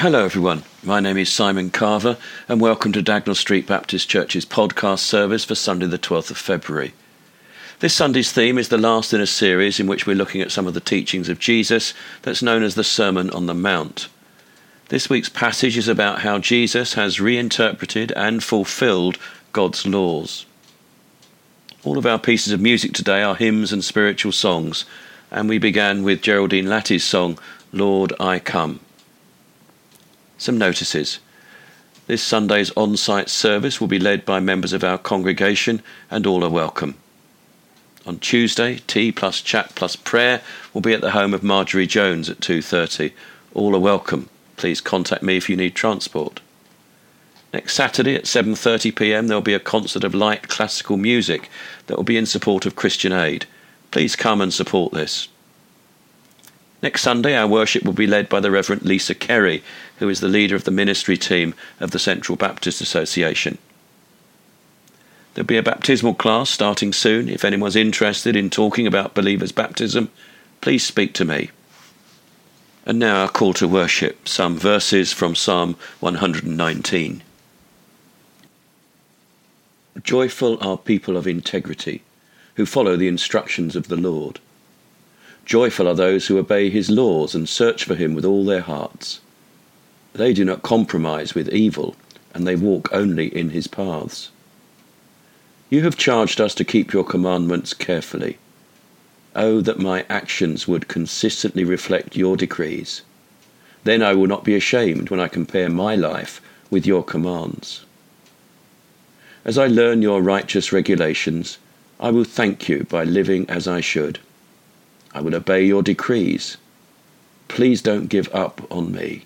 Hello, everyone. My name is Simon Carver, and welcome to Dagnall Street Baptist Church's podcast service for Sunday, the 12th of February. This Sunday's theme is the last in a series in which we're looking at some of the teachings of Jesus that's known as the Sermon on the Mount. This week's passage is about how Jesus has reinterpreted and fulfilled God's laws. All of our pieces of music today are hymns and spiritual songs, and we began with Geraldine Latty's song, Lord, I Come. Some notices. This Sunday's on site service will be led by members of our congregation, and all are welcome. On Tuesday, tea plus chat plus prayer will be at the home of Marjorie Jones at 2:30. All are welcome. Please contact me if you need transport. Next Saturday at 7:30 p.m. there will be a concert of light classical music that will be in support of Christian Aid. Please come and support this. Next Sunday, our worship will be led by the Reverend Lisa Kerry, who is the leader of the ministry team of the Central Baptist Association. There'll be a baptismal class starting soon. If anyone's interested in talking about believers' baptism, please speak to me. And now our call to worship, some verses from Psalm 119. Joyful are people of integrity, who follow the instructions of the Lord. Joyful are those who obey his laws and search for him with all their hearts. They do not compromise with evil, and they walk only in his paths. You have charged us to keep your commandments carefully. Oh, that my actions would consistently reflect your decrees. Then I will not be ashamed when I compare my life with your commands. As I learn your righteous regulations, I will thank you by living as I should. I will obey your decrees. Please don't give up on me.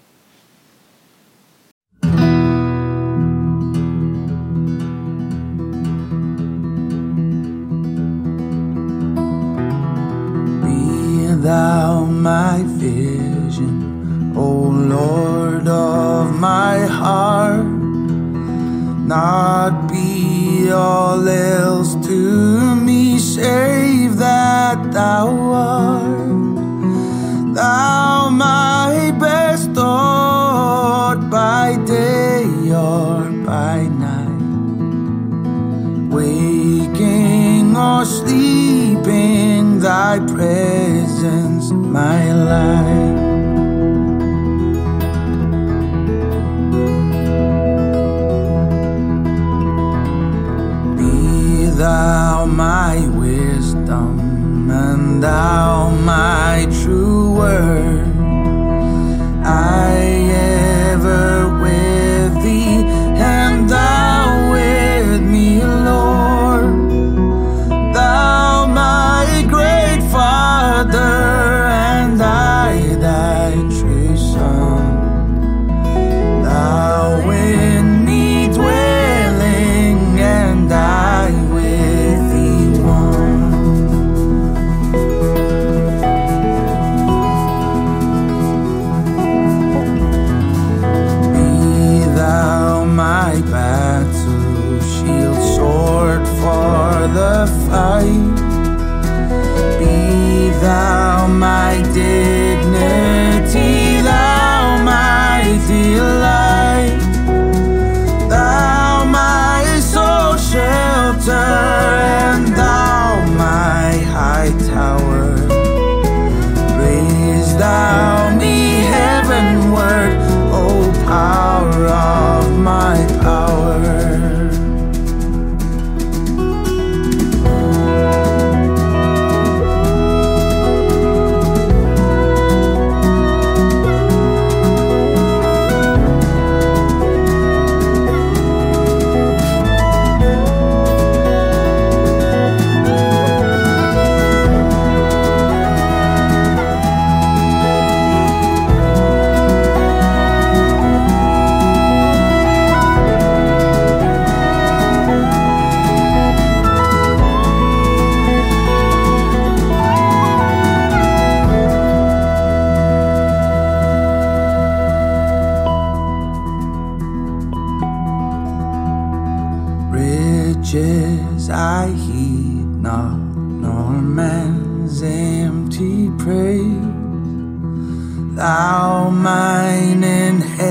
Thou mine inheritance,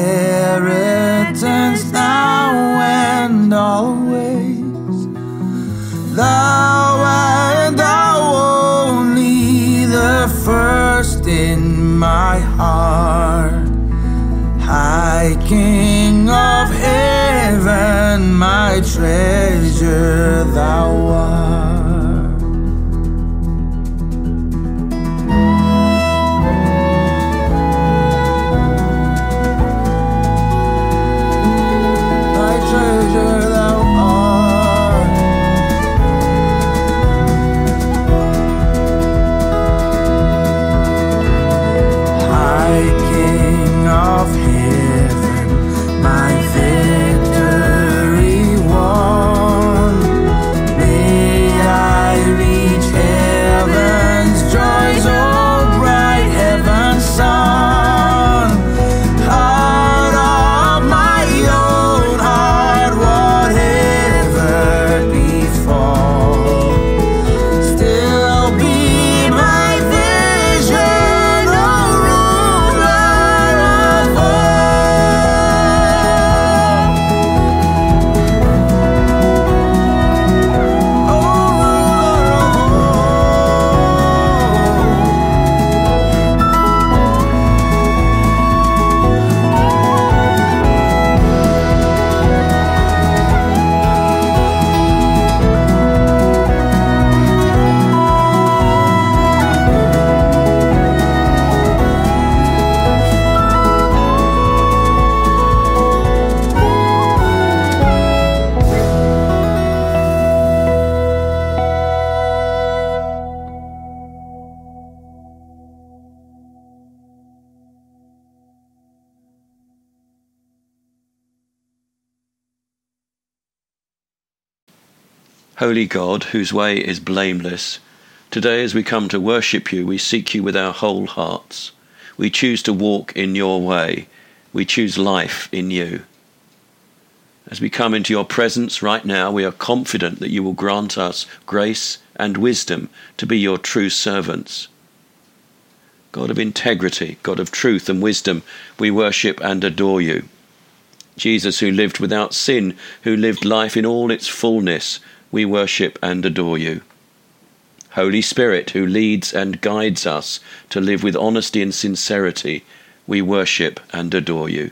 thou and always. Thou and thou only, the first in my heart. High King of heaven, my treasure thou art. Holy God, whose way is blameless, today as we come to worship you, we seek you with our whole hearts. We choose to walk in your way. We choose life in you. As we come into your presence right now, we are confident that you will grant us grace and wisdom to be your true servants. God of integrity, God of truth and wisdom, we worship and adore you. Jesus, who lived without sin, who lived life in all its fullness, we worship and adore you. Holy Spirit, who leads and guides us to live with honesty and sincerity, we worship and adore you.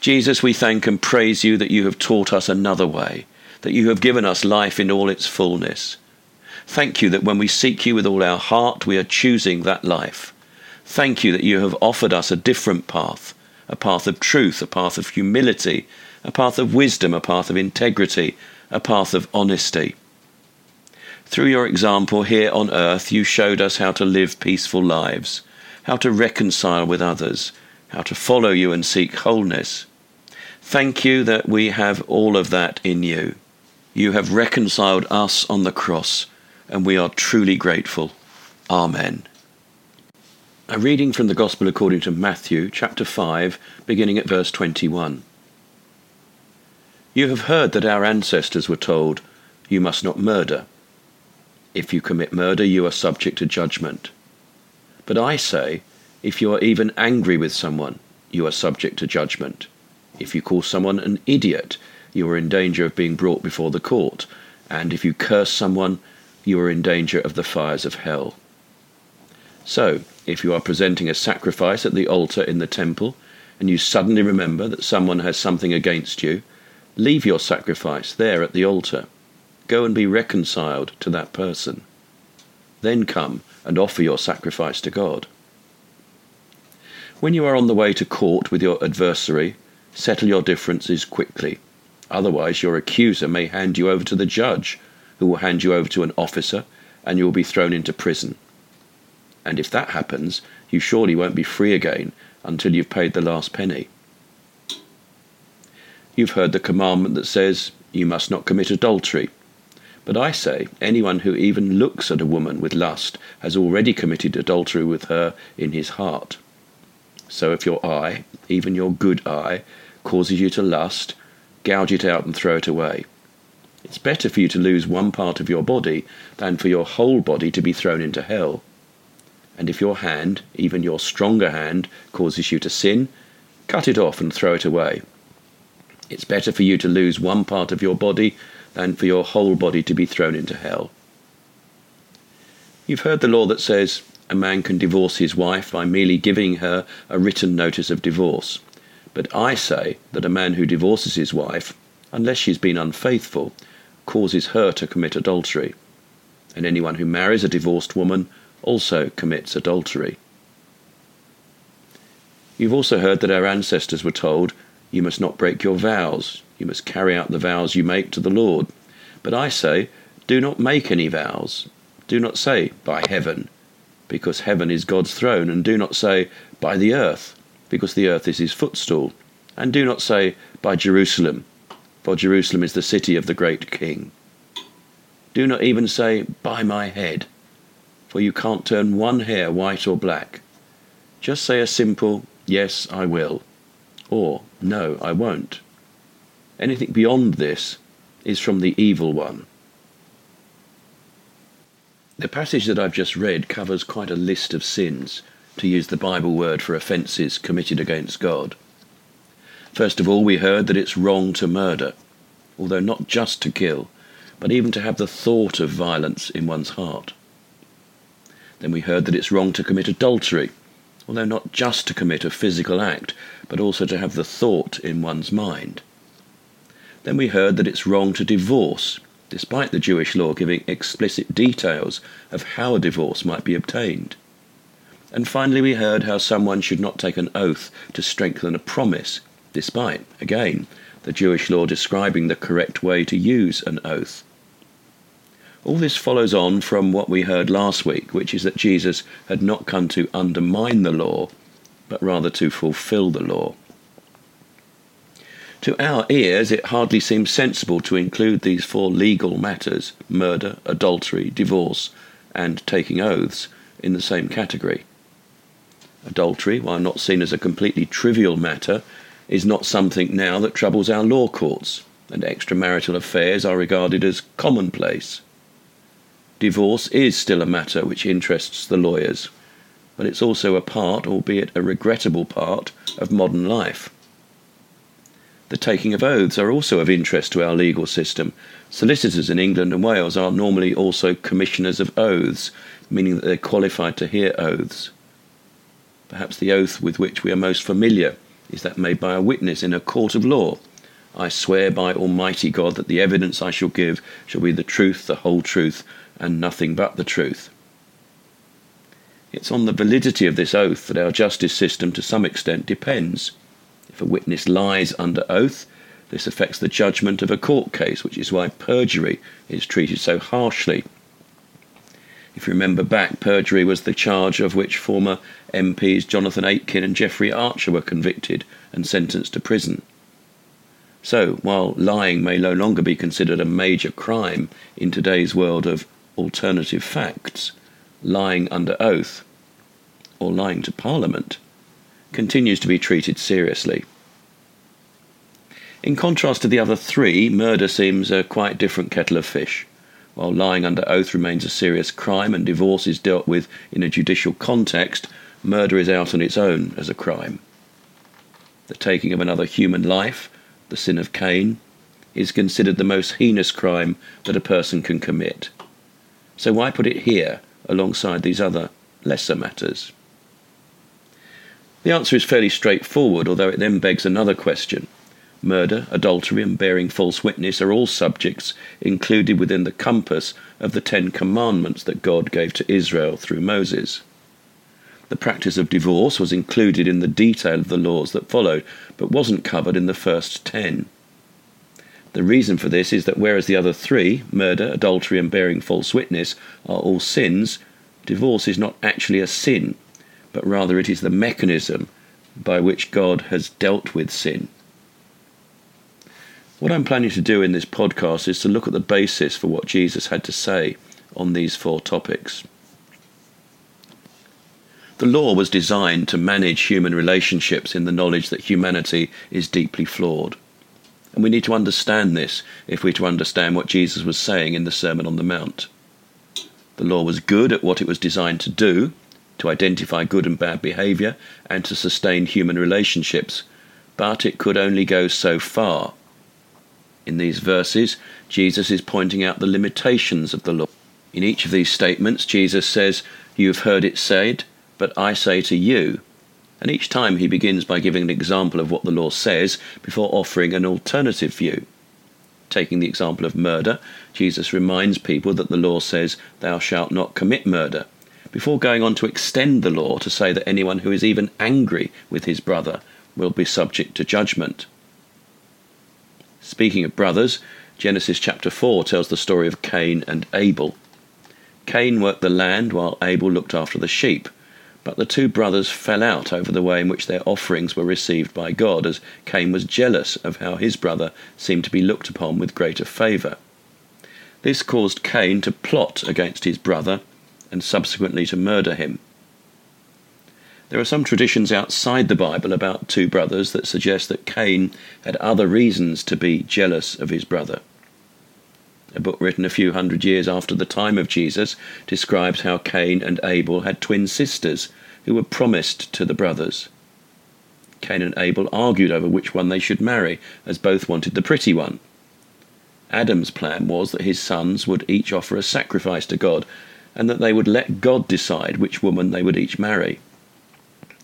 Jesus, we thank and praise you that you have taught us another way, that you have given us life in all its fullness. Thank you that when we seek you with all our heart, we are choosing that life. Thank you that you have offered us a different path, a path of truth, a path of humility, a path of wisdom, a path of integrity, a path of honesty. Through your example here on earth, you showed us how to live peaceful lives, how to reconcile with others, how to follow you and seek wholeness. Thank you that we have all of that in you. You have reconciled us on the cross, and we are truly grateful. Amen. A reading from the Gospel according to Matthew, chapter 5, beginning at verse 21. You have heard that our ancestors were told, You must not murder. If you commit murder, you are subject to judgment. But I say, if you are even angry with someone, you are subject to judgment. If you call someone an idiot, you are in danger of being brought before the court. And if you curse someone, you are in danger of the fires of hell. So, if you are presenting a sacrifice at the altar in the temple, and you suddenly remember that someone has something against you, leave your sacrifice there at the altar. Go and be reconciled to that person. Then come and offer your sacrifice to God. When you are on the way to court with your adversary, settle your differences quickly. Otherwise, your accuser may hand you over to the judge, who will hand you over to an officer, and you will be thrown into prison. And if that happens, you surely won't be free again until you've paid the last penny. You've heard the commandment that says, You must not commit adultery. But I say, anyone who even looks at a woman with lust has already committed adultery with her in his heart. So if your eye, even your good eye, causes you to lust, gouge it out and throw it away. It's better for you to lose one part of your body than for your whole body to be thrown into hell. And if your hand, even your stronger hand, causes you to sin, cut it off and throw it away. It's better for you to lose one part of your body than for your whole body to be thrown into hell. You've heard the law that says a man can divorce his wife by merely giving her a written notice of divorce. But I say that a man who divorces his wife, unless she's been unfaithful, causes her to commit adultery. And anyone who marries a divorced woman also commits adultery. You've also heard that our ancestors were told, You must not break your vows, you must carry out the vows you make to the Lord. But I say, Do not make any vows. Do not say, By heaven, because heaven is God's throne, and do not say, By the earth, because the earth is his footstool. And do not say, By Jerusalem, for Jerusalem is the city of the great king. Do not even say, By my head, for you can't turn one hair white or black. Just say a simple, Yes, I will, or No, I won't. Anything beyond this is from the evil one. The passage that I've just read covers quite a list of sins, to use the Bible word for offences committed against God. First of all, we heard that it's wrong to murder, although not just to kill, but even to have the thought of violence in one's heart. Then we heard that it's wrong to commit adultery, although not just to commit a physical act, but also to have the thought in one's mind. Then we heard that it's wrong to divorce, despite the Jewish law giving explicit details of how a divorce might be obtained. And finally, we heard how someone should not take an oath to strengthen a promise, despite, again, the Jewish law describing the correct way to use an oath. All this follows on from what we heard last week, which is that Jesus had not come to undermine the law, but rather to fulfill the law. To our ears, it hardly seems sensible to include these four legal matters murder, adultery, divorce, and taking oaths in the same category. Adultery, while not seen as a completely trivial matter, is not something now that troubles our law courts, and extramarital affairs are regarded as commonplace. Divorce is still a matter which interests the lawyers, but it's also a part, albeit a regrettable part, of modern life. The taking of oaths are also of interest to our legal system. Solicitors in England and Wales are normally also commissioners of oaths, meaning that they're qualified to hear oaths. Perhaps the oath with which we are most familiar is that made by a witness in a court of law. I swear by Almighty God that the evidence I shall give shall be the truth, the whole truth, and nothing but the truth. It's on the validity of this oath that our justice system to some extent depends. If a witness lies under oath, this affects the judgment of a court case, which is why perjury is treated so harshly. If you remember back, perjury was the charge of which former MPs Jonathan Aitken and Jeffrey Archer were convicted and sentenced to prison. So, while lying may no longer be considered a major crime in today's world of alternative facts, lying under oath, or lying to Parliament, continues to be treated seriously. In contrast to the other three, murder seems a quite different kettle of fish. While lying under oath remains a serious crime and divorce is dealt with in a judicial context, murder is out on its own as a crime. The taking of another human life, the sin of Cain, is considered the most heinous crime that a person can commit. So why put it here alongside these other lesser matters? The answer is fairly straightforward, although it then begs another question. Murder, adultery, and bearing false witness are all subjects included within the compass of the Ten Commandments that God gave to Israel through Moses. The practice of divorce was included in the detail of the laws that followed, but wasn't covered in the first ten. The reason for this is that whereas the other three, murder, adultery, and bearing false witness, are all sins, divorce is not actually a sin, but rather it is the mechanism by which God has dealt with sin. What I'm planning to do in this podcast is to look at the basis for what Jesus had to say on these four topics. The law was designed to manage human relationships in the knowledge that humanity is deeply flawed. And we need to understand this if we're to understand what Jesus was saying in the Sermon on the Mount. The law was good at what it was designed to do, to identify good and bad behavior, and to sustain human relationships, but it could only go so far. In these verses, Jesus is pointing out the limitations of the law. In each of these statements, Jesus says, You have heard it said, but I say to you. And each time he begins by giving an example of what the law says before offering an alternative view. Taking the example of murder, Jesus reminds people that the law says, Thou shalt not commit murder, before going on to extend the law to say that anyone who is even angry with his brother will be subject to judgment. Speaking of brothers, Genesis chapter 4 tells the story of Cain and Abel. Cain worked the land while Abel looked after the sheep, but the two brothers fell out over the way in which their offerings were received by God, as Cain was jealous of how his brother seemed to be looked upon with greater favour. This caused Cain to plot against his brother and subsequently to murder him. There are some traditions outside the Bible about two brothers that suggest that Cain had other reasons to be jealous of his brother. A book written a few hundred years after the time of Jesus describes how Cain and Abel had twin sisters who were promised to the brothers. Cain and Abel argued over which one they should marry, as both wanted the pretty one. Adam's plan was that his sons would each offer a sacrifice to God, and that they would let God decide which woman they would each marry.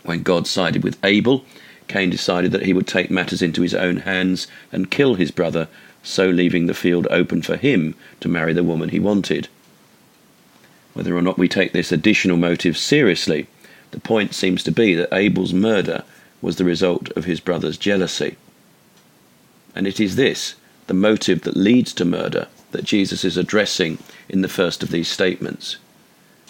When God sided with Abel, Cain decided that he would take matters into his own hands and kill his brother, so leaving the field open for him to marry the woman he wanted. Whether or not we take this additional motive seriously, the point seems to be that Abel's murder was the result of his brother's jealousy. And it is this, the motive that leads to murder, that Jesus is addressing in the first of these statements.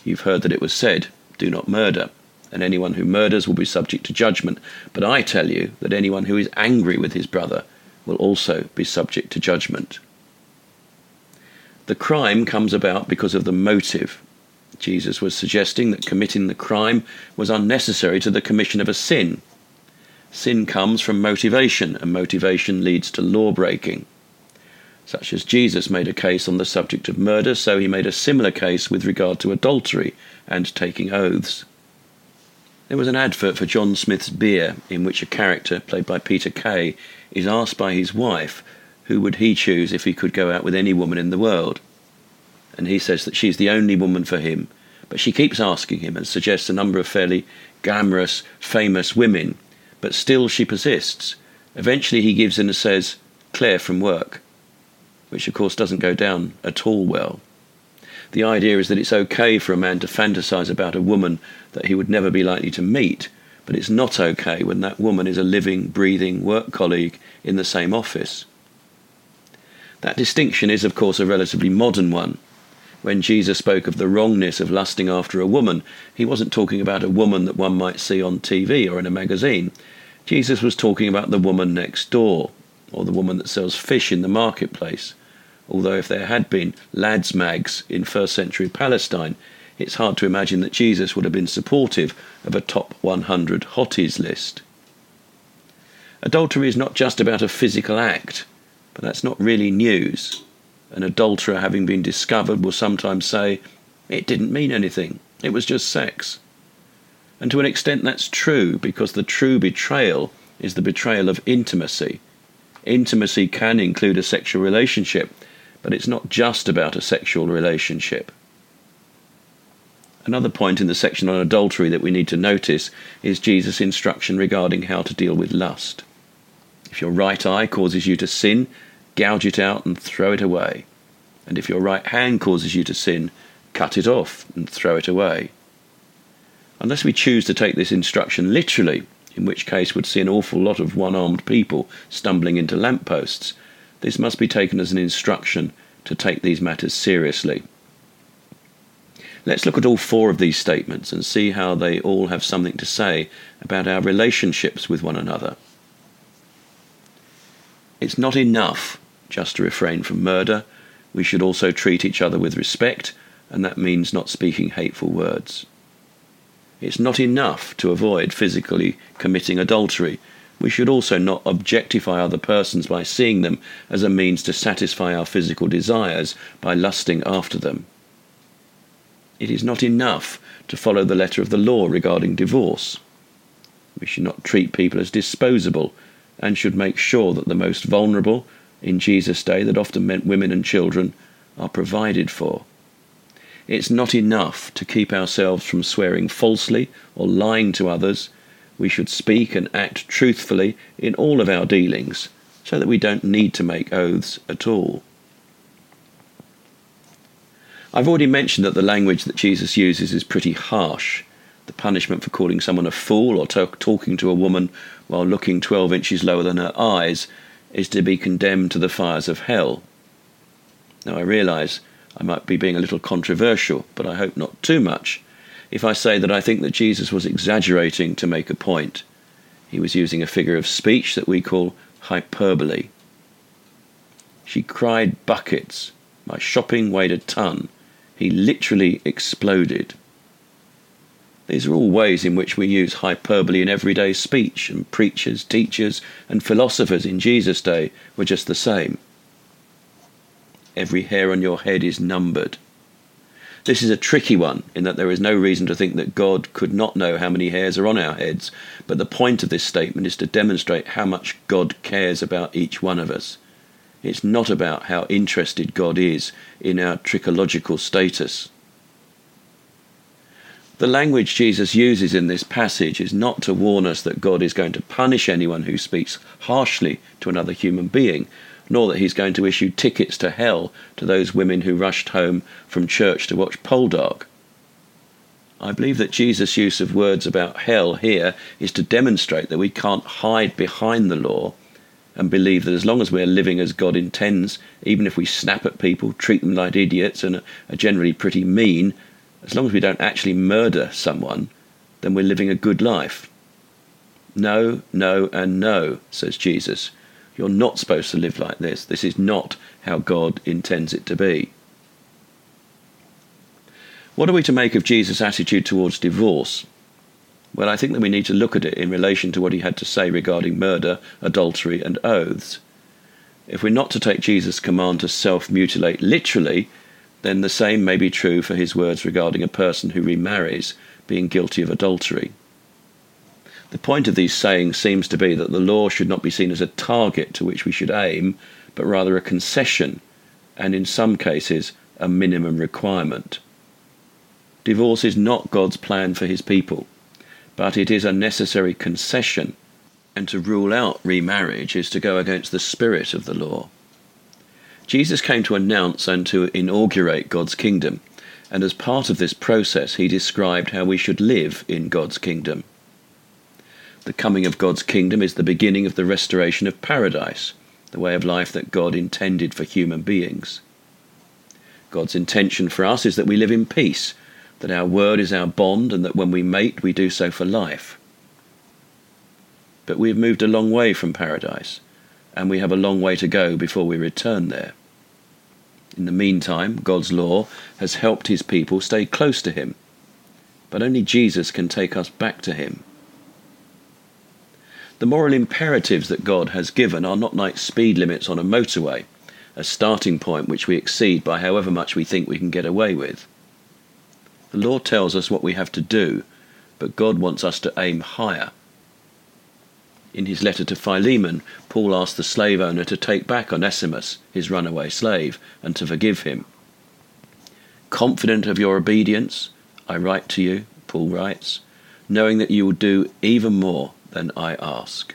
You've heard that it was said, Do not murder and anyone who murders will be subject to judgment. But I tell you that anyone who is angry with his brother will also be subject to judgment. The crime comes about because of the motive. Jesus was suggesting that committing the crime was unnecessary to the commission of a sin. Sin comes from motivation, and motivation leads to law breaking. Such as Jesus made a case on the subject of murder, so he made a similar case with regard to adultery and taking oaths. There was an advert for John Smith's beer in which a character, played by Peter Kay, is asked by his wife who would he choose if he could go out with any woman in the world. And he says that she's the only woman for him, but she keeps asking him and suggests a number of fairly glamorous, famous women, but still she persists. Eventually he gives in and says, Claire from work, which of course doesn't go down at all well. The idea is that it's okay for a man to fantasize about a woman that he would never be likely to meet, but it's not okay when that woman is a living, breathing work colleague in the same office. That distinction is, of course, a relatively modern one. When Jesus spoke of the wrongness of lusting after a woman, he wasn't talking about a woman that one might see on TV or in a magazine. Jesus was talking about the woman next door, or the woman that sells fish in the marketplace, although if there had been lads' mags in first century Palestine, it's hard to imagine that Jesus would have been supportive of a top 100 hotties list. Adultery is not just about a physical act, but that's not really news. An adulterer, having been discovered, will sometimes say, It didn't mean anything, it was just sex. And to an extent, that's true, because the true betrayal is the betrayal of intimacy. Intimacy can include a sexual relationship, but it's not just about a sexual relationship. Another point in the section on adultery that we need to notice is Jesus' instruction regarding how to deal with lust. If your right eye causes you to sin, gouge it out and throw it away. And if your right hand causes you to sin, cut it off and throw it away. Unless we choose to take this instruction literally, in which case we'd see an awful lot of one armed people stumbling into lampposts, this must be taken as an instruction to take these matters seriously. Let's look at all four of these statements and see how they all have something to say about our relationships with one another. It's not enough just to refrain from murder. We should also treat each other with respect, and that means not speaking hateful words. It's not enough to avoid physically committing adultery we should also not objectify other persons by seeing them as a means to satisfy our physical desires by lusting after them. It is not enough to follow the letter of the law regarding divorce. We should not treat people as disposable and should make sure that the most vulnerable in Jesus' day, that often meant women and children, are provided for. It's not enough to keep ourselves from swearing falsely or lying to others. We should speak and act truthfully in all of our dealings so that we don't need to make oaths at all. I've already mentioned that the language that Jesus uses is pretty harsh. The punishment for calling someone a fool or t- talking to a woman while looking 12 inches lower than her eyes is to be condemned to the fires of hell. Now, I realise I might be being a little controversial, but I hope not too much, if I say that I think that Jesus was exaggerating to make a point. He was using a figure of speech that we call hyperbole. She cried buckets. My shopping weighed a ton. He literally exploded. These are all ways in which we use hyperbole in everyday speech, and preachers, teachers, and philosophers in Jesus' day were just the same. Every hair on your head is numbered. This is a tricky one in that there is no reason to think that God could not know how many hairs are on our heads, but the point of this statement is to demonstrate how much God cares about each one of us. It's not about how interested God is in our trichological status. The language Jesus uses in this passage is not to warn us that God is going to punish anyone who speaks harshly to another human being, nor that he's going to issue tickets to hell to those women who rushed home from church to watch Poldark. I believe that Jesus' use of words about hell here is to demonstrate that we can't hide behind the law and believe that as long as we're living as God intends, even if we snap at people, treat them like idiots, and are generally pretty mean, as long as we don't actually murder someone, then we're living a good life. No, no, and no, says Jesus. You're not supposed to live like this. This is not how God intends it to be. What are we to make of Jesus' attitude towards divorce? Well, I think that we need to look at it in relation to what he had to say regarding murder, adultery, and oaths. If we're not to take Jesus' command to self mutilate literally, then the same may be true for his words regarding a person who remarries being guilty of adultery. The point of these sayings seems to be that the law should not be seen as a target to which we should aim, but rather a concession, and in some cases, a minimum requirement. Divorce is not God's plan for his people, but it is a necessary concession, and to rule out remarriage is to go against the spirit of the law. Jesus came to announce and to inaugurate God's kingdom, and as part of this process, he described how we should live in God's kingdom. The coming of God's kingdom is the beginning of the restoration of paradise, the way of life that God intended for human beings. God's intention for us is that we live in peace, that our word is our bond, and that when we mate, we do so for life. But we have moved a long way from paradise, and we have a long way to go before we return there. In the meantime, God's law has helped his people stay close to him, but only Jesus can take us back to him. The moral imperatives that God has given are not like speed limits on a motorway, a starting point which we exceed by however much we think we can get away with. The law tells us what we have to do, but God wants us to aim higher. In his letter to Philemon, Paul asked the slave owner to take back Onesimus, his runaway slave, and to forgive him. Confident of your obedience, I write to you, Paul writes, knowing that you will do even more than I ask.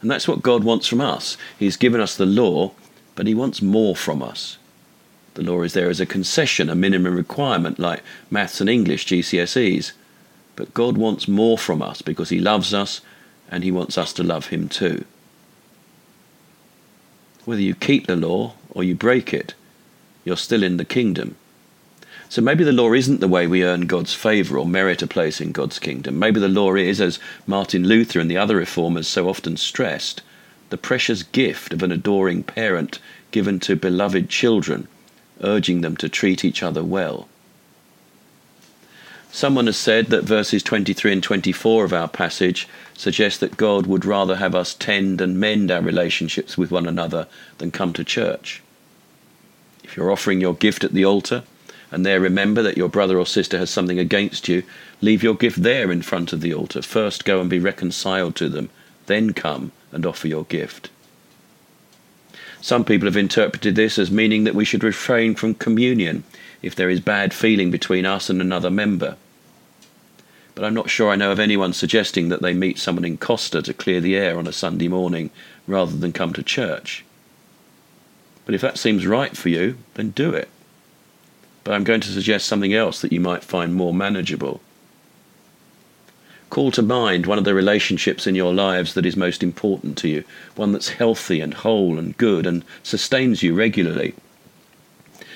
And that's what God wants from us. He's given us the law, but He wants more from us. The law is there as a concession, a minimum requirement like maths and English GCSEs. But God wants more from us because He loves us and He wants us to love Him too. Whether you keep the law or you break it, you're still in the kingdom. So maybe the law isn't the way we earn God's favour or merit a place in God's kingdom. Maybe the law is, as Martin Luther and the other reformers so often stressed, the precious gift of an adoring parent given to beloved children, urging them to treat each other well. Someone has said that verses 23 and 24 of our passage suggest that God would rather have us tend and mend our relationships with one another than come to church. If you're offering your gift at the altar, and there remember that your brother or sister has something against you, leave your gift there in front of the altar. First go and be reconciled to them, then come and offer your gift. Some people have interpreted this as meaning that we should refrain from communion if there is bad feeling between us and another member. But I'm not sure I know of anyone suggesting that they meet someone in Costa to clear the air on a Sunday morning rather than come to church. But if that seems right for you, then do it. But I'm going to suggest something else that you might find more manageable. Call to mind one of the relationships in your lives that is most important to you, one that's healthy and whole and good and sustains you regularly.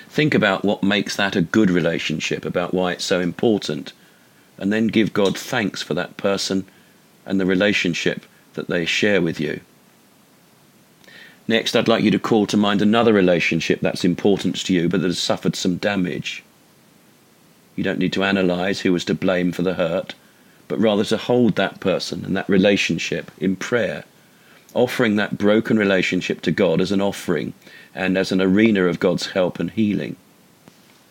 Think about what makes that a good relationship, about why it's so important, and then give God thanks for that person and the relationship that they share with you. Next, I'd like you to call to mind another relationship that's important to you but that has suffered some damage. You don't need to analyze who was to blame for the hurt, but rather to hold that person and that relationship in prayer, offering that broken relationship to God as an offering and as an arena of God's help and healing.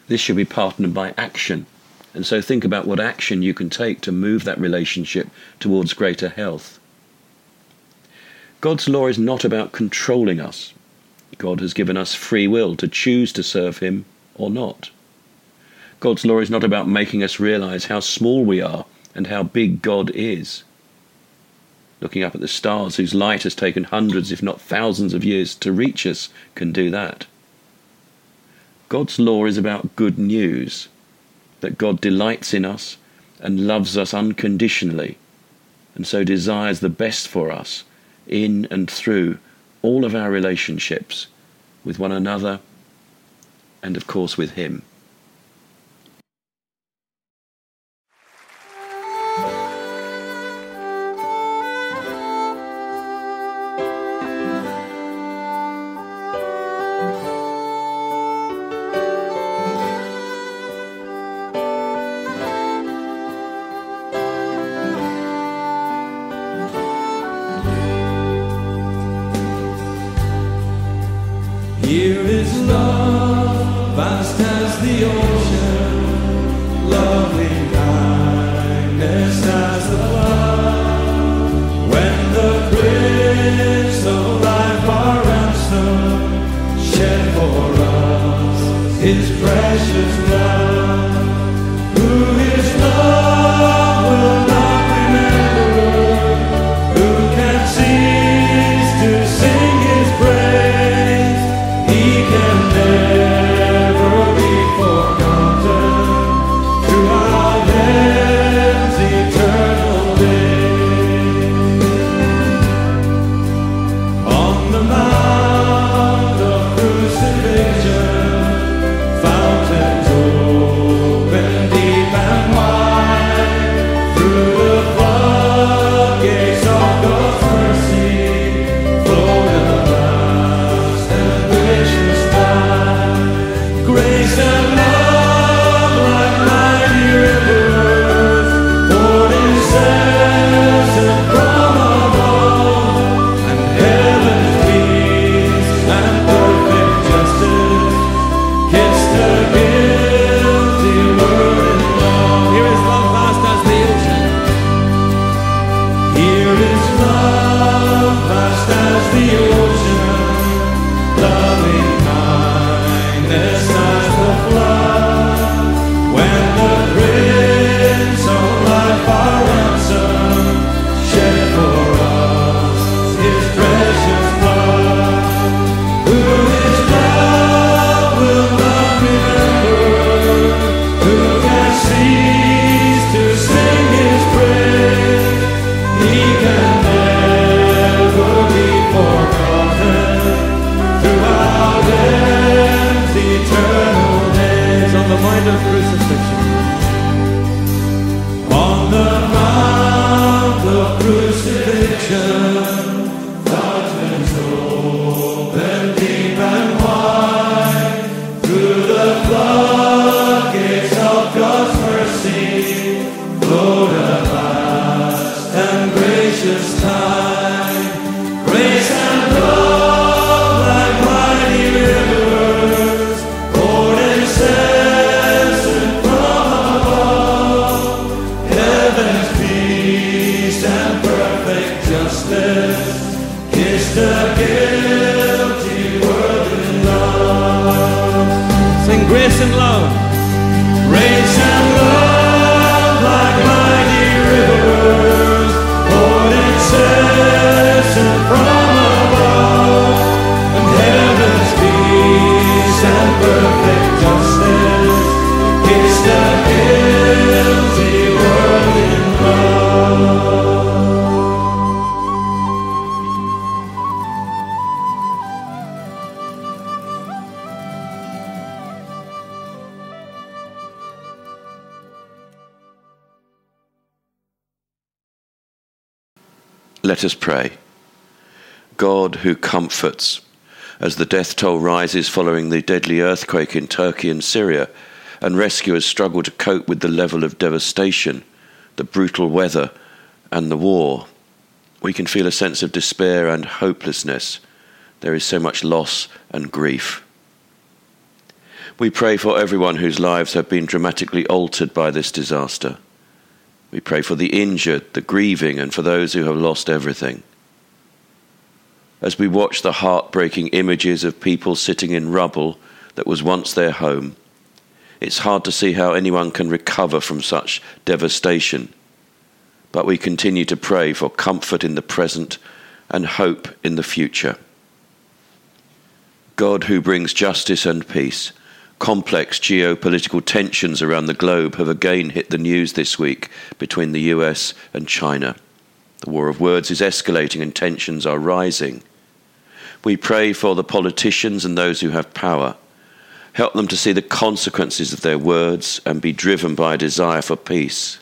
This should be partnered by action, and so think about what action you can take to move that relationship towards greater health. God's law is not about controlling us. God has given us free will to choose to serve Him or not. God's law is not about making us realize how small we are and how big God is. Looking up at the stars whose light has taken hundreds, if not thousands, of years to reach us can do that. God's law is about good news that God delights in us and loves us unconditionally, and so desires the best for us in and through all of our relationships with one another and, of course, with Him. Let us pray. God who comforts, as the death toll rises following the deadly earthquake in Turkey and Syria, and rescuers struggle to cope with the level of devastation, the brutal weather, and the war, we can feel a sense of despair and hopelessness. There is so much loss and grief. We pray for everyone whose lives have been dramatically altered by this disaster. We pray for the injured, the grieving, and for those who have lost everything. As we watch the heartbreaking images of people sitting in rubble that was once their home, it's hard to see how anyone can recover from such devastation. But we continue to pray for comfort in the present and hope in the future. God, who brings justice and peace, complex geopolitical tensions around the globe have again hit the news this week between the US and China. The war of words is escalating and tensions are rising. We pray for the politicians and those who have power. Help them to see the consequences of their words and be driven by a desire for peace.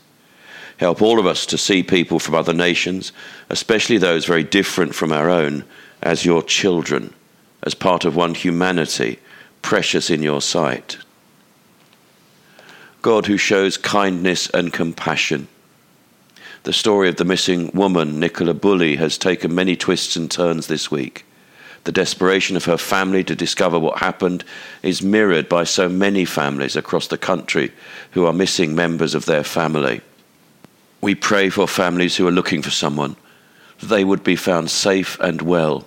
Help all of us to see people from other nations, especially those very different from our own, as your children, as part of one humanity precious in your sight. God who shows kindness and compassion. The story of the missing woman, Nicola Bulley, has taken many twists and turns this week. The desperation of her family to discover what happened is mirrored by so many families across the country who are missing members of their family. We pray for families who are looking for someone, that they would be found safe and well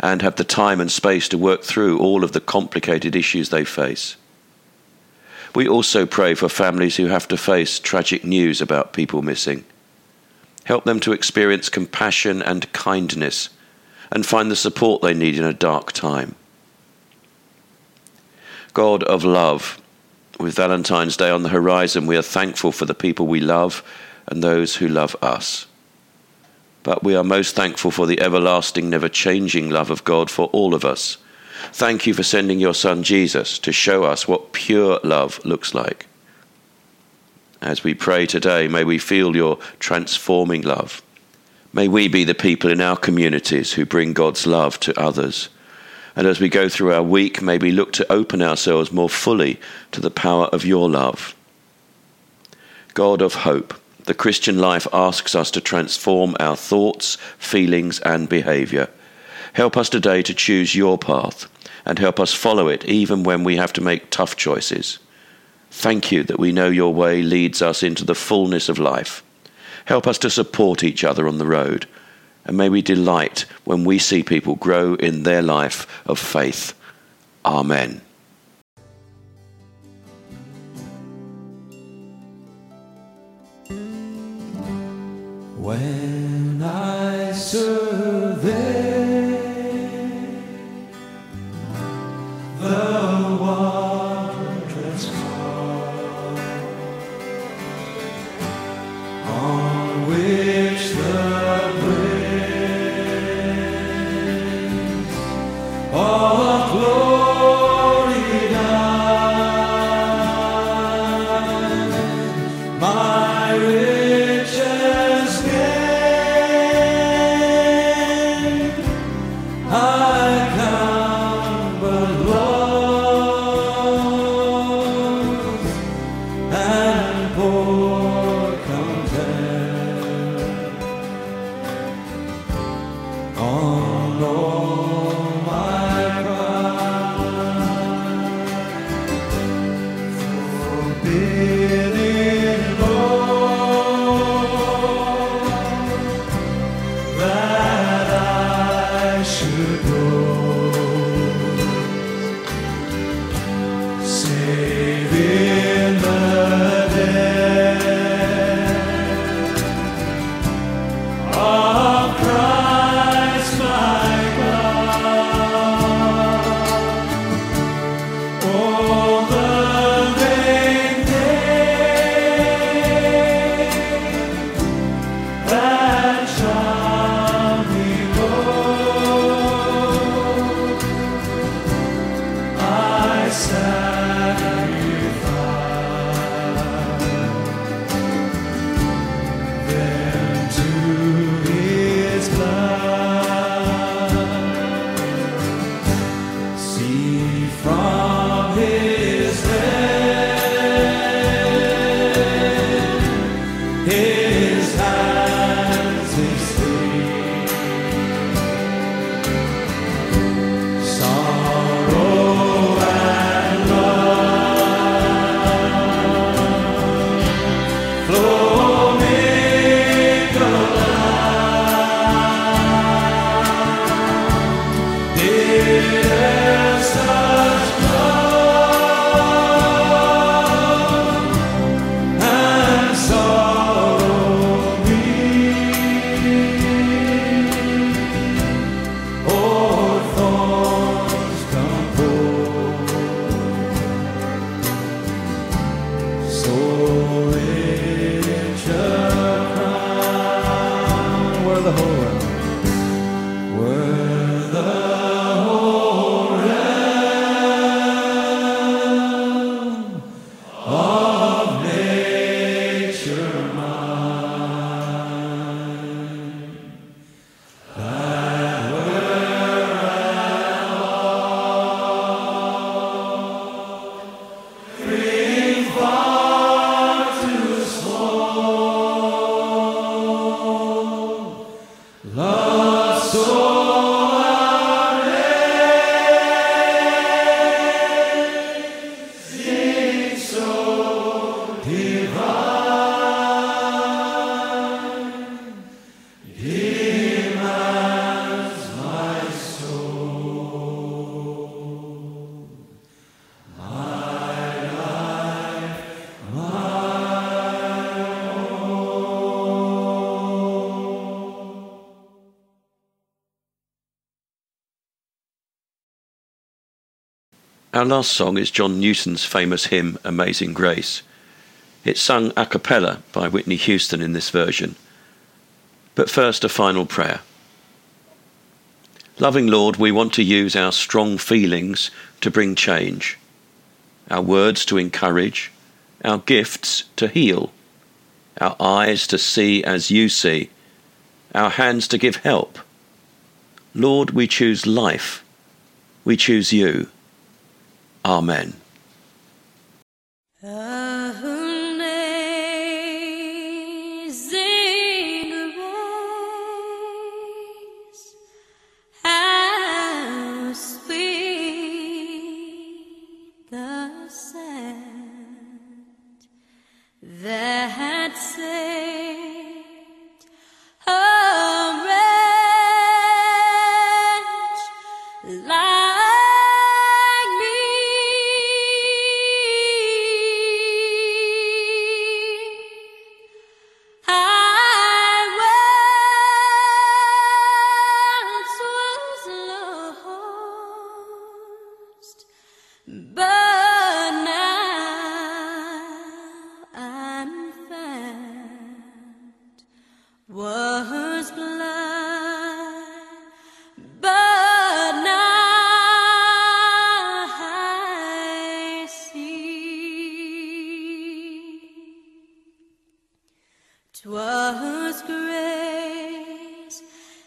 and have the time and space to work through all of the complicated issues they face. We also pray for families who have to face tragic news about people missing. Help them to experience compassion and kindness and find the support they need in a dark time. God of love, with Valentine's Day on the horizon, we are thankful for the people we love and those who love us. But we are most thankful for the everlasting, never changing love of God for all of us. Thank you for sending your Son Jesus to show us what pure love looks like. As we pray today, may we feel your transforming love. May we be the people in our communities who bring God's love to others. And as we go through our week, may we look to open ourselves more fully to the power of your love. God of hope, the Christian life asks us to transform our thoughts, feelings, and behavior. Help us today to choose your path and help us follow it even when we have to make tough choices. Thank you that we know your way leads us into the fullness of life. Help us to support each other on the road, and may we delight when we see people grow in their life of faith. Amen. When I survey the good Our last song is John Newton's famous hymn, Amazing Grace. It's sung a cappella by Whitney Houston in this version. But first, a final prayer. Loving Lord, we want to use our strong feelings to bring change, our words to encourage, our gifts to heal, our eyes to see as you see, our hands to give help. Lord, we choose life. We choose you. Amen.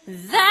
That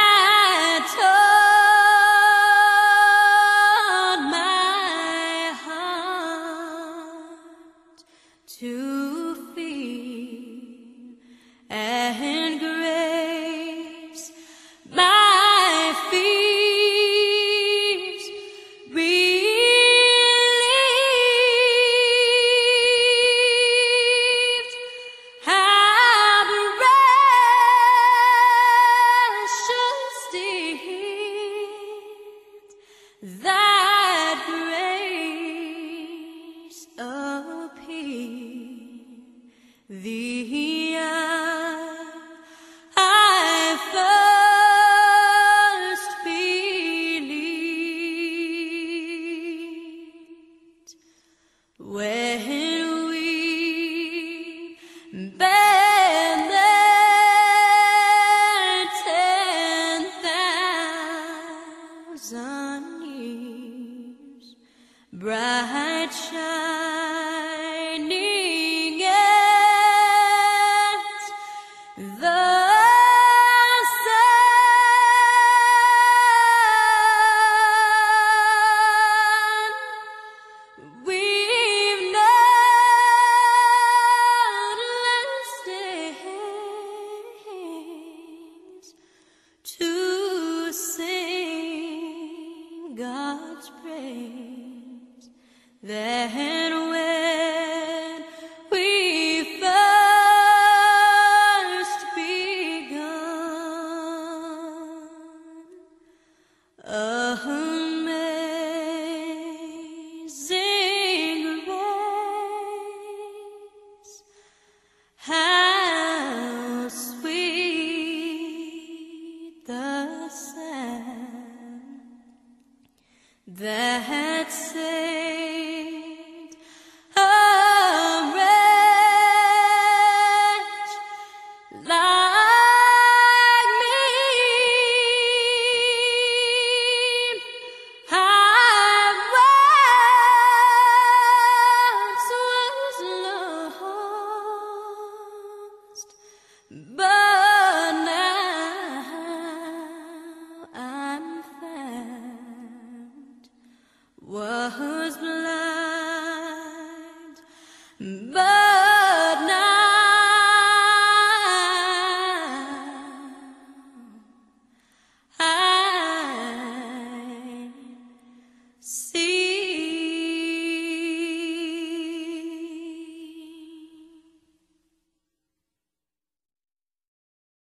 Then